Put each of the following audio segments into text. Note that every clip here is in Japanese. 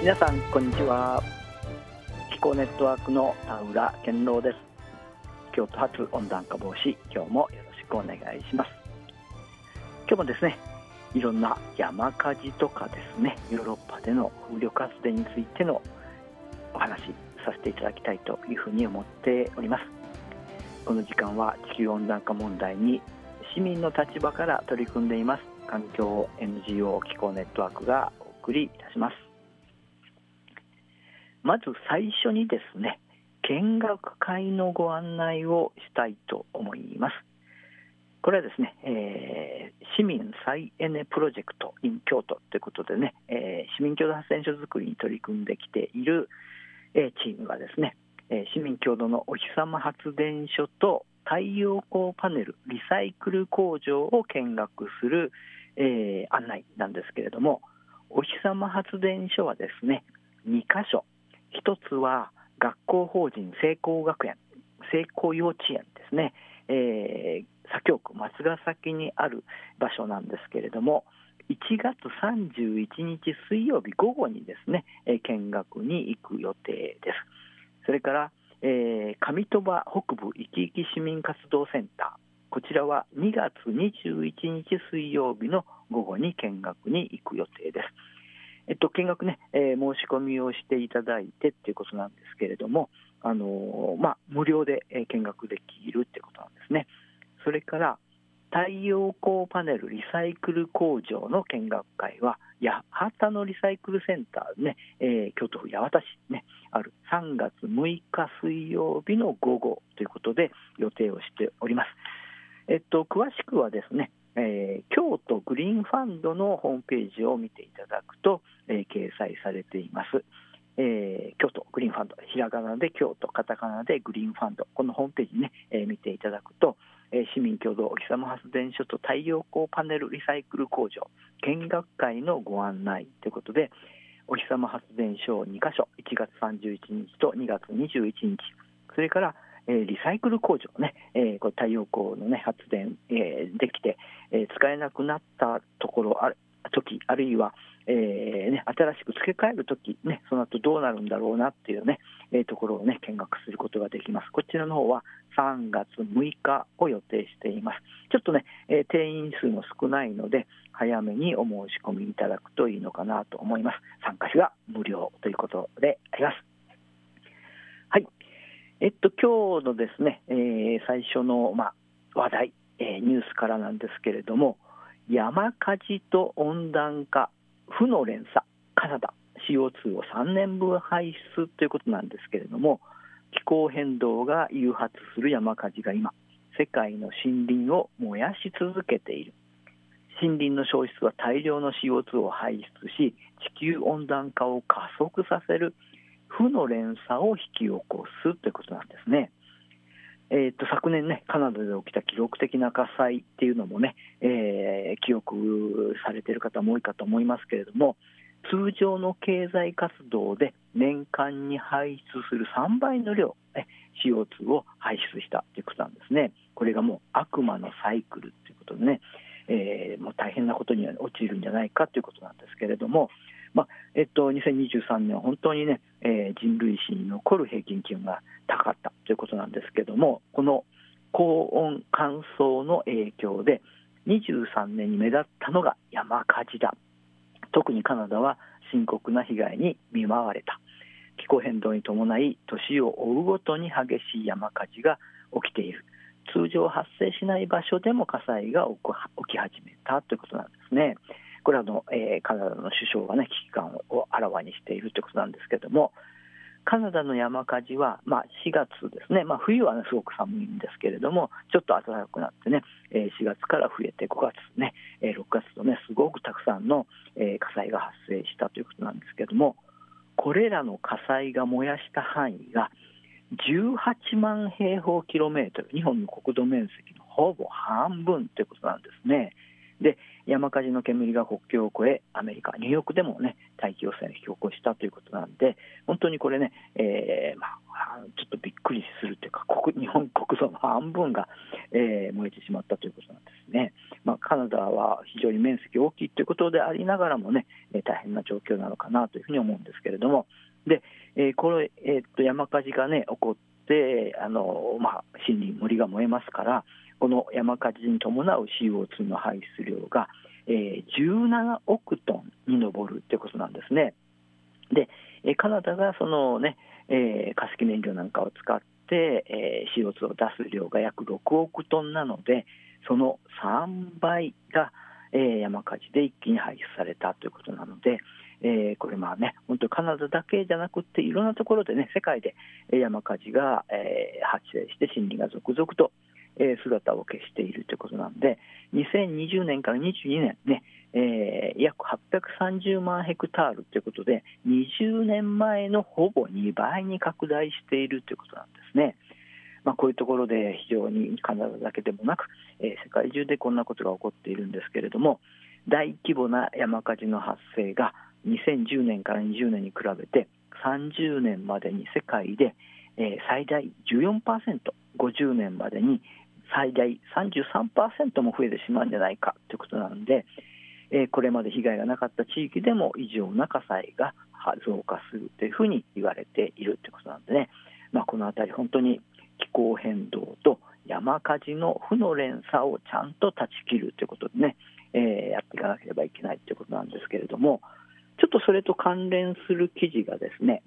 皆さんこんにちは。気候ネットワークの田浦健郎です。京都発温暖化防止今日もよろしくお願いします。今日もですねいろんな山火事とかですねヨーロッパでの風力発電についてのお話させていただきたいというふうに思っております。この時間は地球温暖化問題に市民の立場から取り組んでいます。環境 NGO 気候ネットワークがお送りいたします。まず最初にですね見学会のご案内をしたいと思います。これはですね、えー、市民再エネプロジェクト in 京都ということでね、えー、市民共同発電所作りに取り組んできている、えー、チームがですね、え市民共同のお日様発電所と太陽光パネルリサイクル工場を見学する、え案内なんですけれどもお日様発電所はですね2箇所1つは学校法人聖光学園聖光幼稚園ですね、えー、左京区松ヶ崎にある場所なんですけれども1月31日水曜日午後にですね、えー、見学に行く予定です。それから、えー、上鳥羽北部いきいき市民活動センターこちらは2月21日水曜日の午後に見学に行く予定です。えっと、見学ね、えー、申し込みをしていただいてっていうことなんですけれども、あの、まあ、無料で見学できるっていうことなんですね。それから太陽光パネルリサイクル工場の見学会は、八幡のリサイクルセンターね、えー、京都府八幡市ね、ある3月6日水曜日の午後ということで予定をしております。えっと、詳しくはですね、えー、京都グリーンファンドのホームページを見ていただくと、えー、掲載されています。えー、京都グリーンファンド、ひらがなで京都、カタカナでグリーンファンド、このホームページね、えー、見ていただくと、えー、市民共同お日様発電所と太陽光パネルリサイクル工場見学会のご案内ということで、お日様発電所2カ所、1月31日と2月21日、それからえ、リサイクル工場ね、えー、これ太陽光の、ね、発電、えー、できて、えー、使えなくなったところあ時あるいは、えーね、新しく付け替えるとき、ね、その後どうなるんだろうなっていうね、えー、ところを、ね、見学することができます。こちらの方は3月6日を予定しています。ちょっとね、えー、定員数も少ないので、早めにお申し込みいただくといいのかなと思います。参加費は無料ということであります。えっと、今日のですね、えー、最初の、まあ、話題、えー、ニュースからなんですけれども、山火事と温暖化、負の連鎖、カナダ、CO2 を3年分排出ということなんですけれども、気候変動が誘発する山火事が今、世界の森林を燃やし続けている。森林の消失は大量の CO2 を排出し、地球温暖化を加速させる負の連鎖を引き起こすということなんですね。えーと、昨年ね、カナダで起きた記録的な火災っていうのもね、えー、記憶されている方も多いかと思いますけれども、通常の経済活動で年間に排出する3倍の量、ね、CO2 を排出したということなんですね。これがもう悪魔のサイクルということでね、えー、もう大変なことには陥るんじゃないかということなんですけれども、まあえっと、2023年は本当にね、えー、人類史に残る平均気温が高かったということなんですけども、この高温乾燥の影響で、23年に目立ったのが山火事だ。特にカナダは深刻な被害に見舞われた。気候変動に伴い、年を追うごとに激しい山火事が起きている。通常発生しない場所でも火災が起き始めたということなんですね。これはの、えー、カナダの首相が、ね、危機感をあらわにしているということなんですけれども、カナダの山火事は、まあ、4月ですね、まあ、冬は、ね、すごく寒いんですけれども、ちょっと暖かくなってね、え4月から増えて、5月ね、え6月とね、すごくたくさんの、え火災が発生したということなんですけれども、これらの火災が燃やした範囲が、18万平方キロメートル、日本の国土面積のほぼ半分ということなんですね。で山火事の煙が国境を越えアメリカニューヨークでもね大気汚染を引き起こしたということなんで本当にこれね、えー、まあ、ちょっとびっくりするというか国 日本国土の半分が、えー、燃えてしまったということなんですね、まあ、カナダは非常に面積大きいということでありながらもね大変な状況なのかなというふうに思うんですけれども。で、えー、これ、えー、っと山火事がね起こってあの、まあ、森林森が燃えますからこの山火事に伴う CO2 の排出量が、えー、17億トンに上るということなんですね。で、カナダがそのね、えー、化石燃料なんかを使って、えー、CO2 を出す量が約6億トンなので、その3倍が、えー、山火事で一気に排出されたということなので、えー、これまあね、本当カナダだけじゃなくて、いろんなところでね、世界で山火事が、えー、発生して森林が続々とえ姿を消しているということなんで、2020年から22年ね、えー、約830万ヘクタールということで、20年前のほぼ2倍に拡大しているということなんですね。まあ、こういうところで非常にカナダだけでもなく、えー、世界中でこんなことが起こっているんですけれども、大規模な山火事の発生が2010年から20年に比べて、30年までに世界で、えー、最大14%、50年までに最大33%も増えてしまうんじゃないかということなので、えー、これまで被害がなかった地域でも異常な火災が増加するというふうに言われているということなんでね、まあ、この辺り、本当に気候変動と山火事の負の連鎖をちゃんと断ち切るということでね、えー、やっていかなければいけないということなんですけれども、ちょっとそれと関連する記事がですね、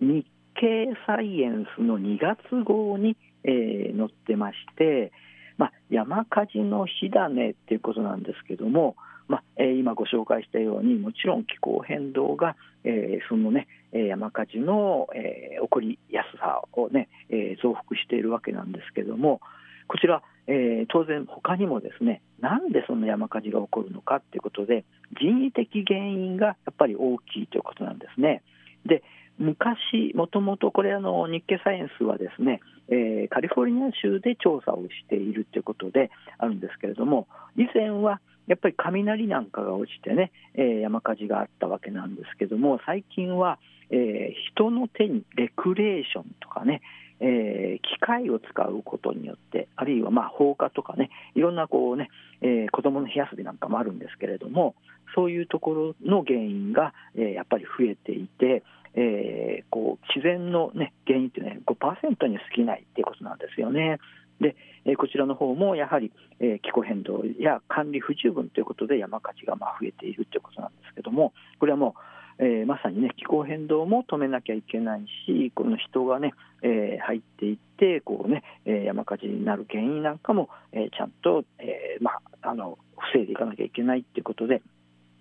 日経サイエンスの2月号に、えー、載ってまして、まあ、山火事の火種っていうことなんですけども、まあえ、今ご紹介したようにもちろん気候変動が、えー、そのね山火事の、えー、起こりやすさをね、えー、増幅しているわけなんですけどもこちら、えー、当然他にもですねなんでその山火事が起こるのかということで人為的原因がやっぱり大きいということなんですね。で昔、もともとこれあの、日経サイエンスはですね、えー、カリフォルニア州で調査をしているということであるんですけれども、以前はやっぱり雷なんかが落ちてね、えー、山火事があったわけなんですけども、最近は、えー、人の手にレクレーションとかね、えー、機械を使うことによって、あるいはまあ放火とかね、いろんなこうね、えー、子供の火遊びなんかもあるんですけれども、そういうところの原因が、えー、やっぱり増えていて、えー、こう自然の、ね、原因ってね5%に過ぎないっていうことなんですよね。で、えー、こちらの方もやはり、えー、気候変動や管理不十分ということで山火事がまあ増えているということなんですけどもこれはもう、えー、まさにね気候変動も止めなきゃいけないしこの人がね、えー、入っていってこうね、えー、山火事になる原因なんかも、えー、ちゃんと、えーまあ、あの防いでいかなきゃいけないということで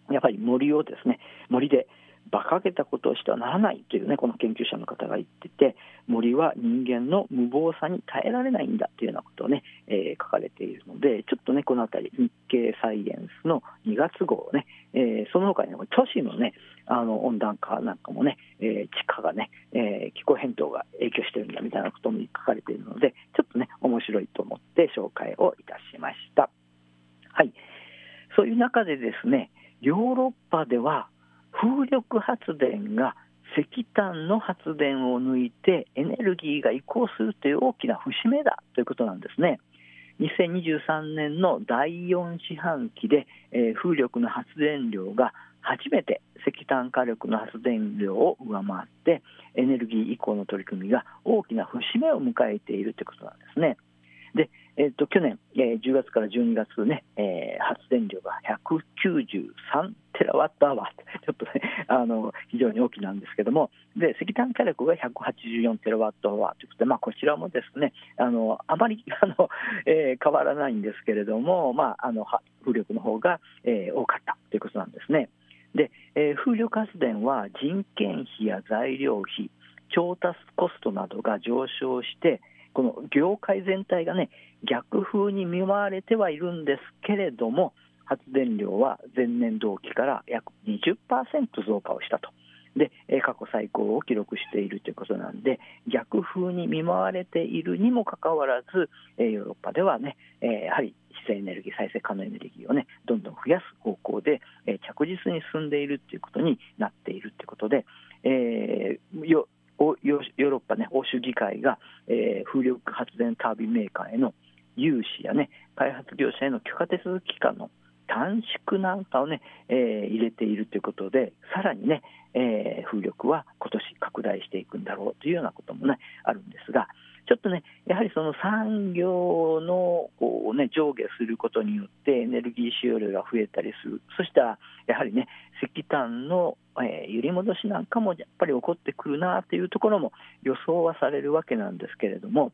やっぱり森をですね森で馬鹿げたことをしてはならないというねこの研究者の方が言ってて森は人間の無謀さに耐えられないんだというようなことをね、えー、書かれているのでちょっとねこの辺り日経サイエンスの2月号ね、えー、その他に、ね、都市のねあの温暖化なんかもね、えー、地下がね、え気候変動が影響してるんだみたいなことも書かれているのでちょっとね面白いと思って紹介をいたしました。はいそういう中でですねヨーロッパでは風力発電が石炭の発電を抜いてエネルギーが移行するという大きな節目だということなんですね。2023年の第4四半期で、えー、風力の発電量が初めて石炭火力の発電量を上回ってエネルギー移行の取り組みが大きな節目を迎えているということなんですね。で、えーと、去年、えー、10月から12月ね、えー、発電量が193テラワットアワー、ちょっとね、あの非常に大きなんですけども、で石炭火力が184テラワットアワーということで、まあ、こちらもですねあのあまり あの、えー、変わらないんですけれども、まあ、あの風力の方が、えー、多かったということなんですね。で、えー、風力発電は人件費や材料費、調達コストなどが上昇して、この業界全体がね逆風に見舞われてはいるんですけれども発電量は前年同期から約20%増加をしたと。で過去最高を記録しているということなんで逆風に見舞われているにもかかわらずヨーロッパではねやはり自然エネルギー再生可能エネルギーをねどんどん増やす方向で着実に進んでいるということになっているということで、えー、ヨーロッパね欧州議会が、えー、風力発電タービンメーカーへの融資やね開発業者への許可手続き期間の短縮なんかをね、えー、入れているということで、さらにね、えー、風力は今年拡大していくんだろうというようなこともね、あるんですが、ちょっとね、やはりその産業のこう、ね、上下することによってエネルギー使用量が増えたりする、そしたらやはりね、石炭の、えー、揺り戻しなんかもやっぱり起こってくるなというところも予想はされるわけなんですけれども、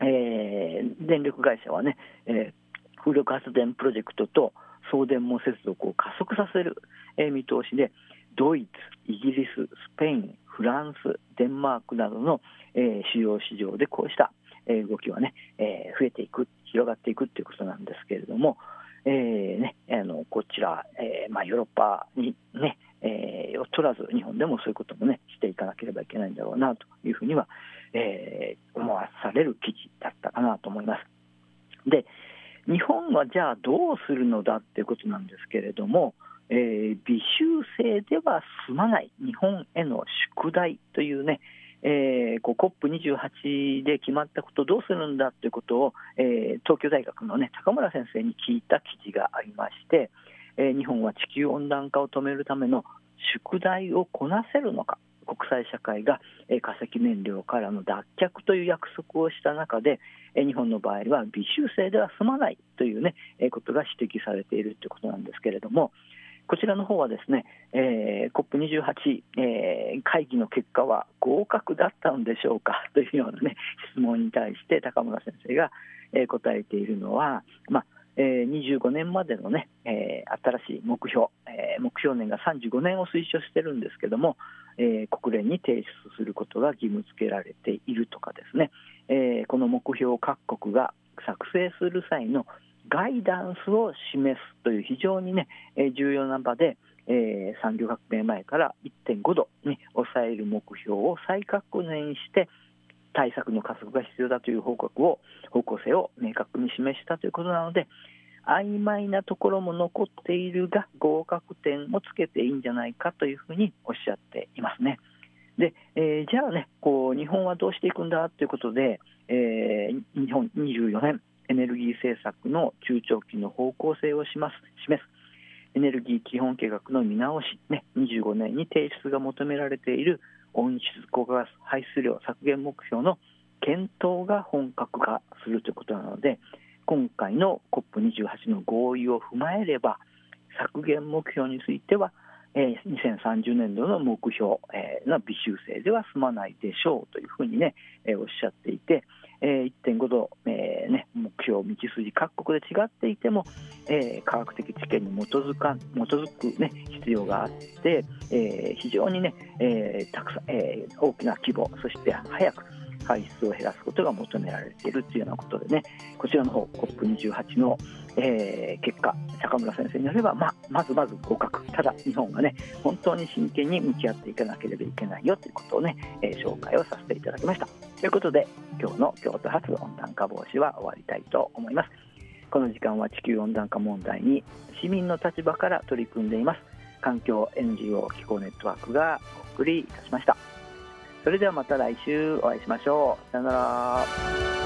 えー、電力会社はね、えー、風力発電プロジェクトと送電網接続を加速させる、えー、見通しで、ドイツ、イギリス、スペイン、フランス、デンマークなどの、えー、主要市場でこうした、え、動きはね、え、増えていく、広がっていくということなんですけれども、えーね、あのこちら、えーまあ、ヨーロッパにね、えー、を取らず、日本でもそういうこともね、していかなければいけないんだろうなというふうには、えー、思わされる記事だったかなと思います。で、日本はじゃあどうするのだっていうことなんですけれども、えー、微修正では済まない日本への宿題というね、えー、COP28 で決まったことどうするんだということを、えー、東京大学の、ね、高村先生に聞いた記事がありまして、えー、日本は地球温暖化を止めるための宿題をこなせるのか国際社会が化石燃料からの脱却という約束をした中で日本の場合は微修正では済まないという、ね、ことが指摘されているということなんですけれどもこちらの方はですね、えー、COP28、えー、会議の結果は合格だったのでしょうか というような、ね、質問に対して高村先生が、えー、答えているのは、まあえー、25年までのね、えー、新しい目標、えー、目標年が35年を推奨してるんですけども、えー、国連に提出することが義務付けられているとかですね、えー、この目標を各国が作成する際のガイダンスを示すという非常にね、えー、重要な場で、えー、産業革命前から1.5度に抑える目標を再確認して対策の加速が必要だという報告を方向性を明確に示したということなので曖昧なところも残っているが合格点をつけていいんじゃないかというふうにおっしゃっていますね。で、えー、じゃあねこう日本はどうしていくんだということで、えー、日本24年エネルギー政策の中長期の方向性をします示す。エネルギー基本計画の見直し、ね、25年に提出が求められている温室効果ガス排出量削減目標の検討が本格化するということなので今回の COP28 の合意を踏まえれば削減目標については、えー、2030年度の目標、の微修正では済まないでしょうというふうにね、おっしゃっていて、えー、1.5度、えーね、目標、道筋、各国で違っていても、えー、科学的知見に基づか基づく、ね、必要があって、えー、非常にね、えたくさんえ、大きな規模、そして早く排出を減らすことが求められているというようなことでね、こちらの方 COP28 の、えー、結果、坂村先生によれば、ままずまず合格、ただ日本がね、本当に真剣に向き合っていかなければいけないよということをね、えー、紹介をさせていただきました。ということで、今日の京都発温暖化防止は終わりたいと思います。この時間は地球温暖化問題に市民の立場から取り組んでいます環境 NGO 気候ネットワークがお送りいたしました。それではまた来週お会いしましょう。さよなら。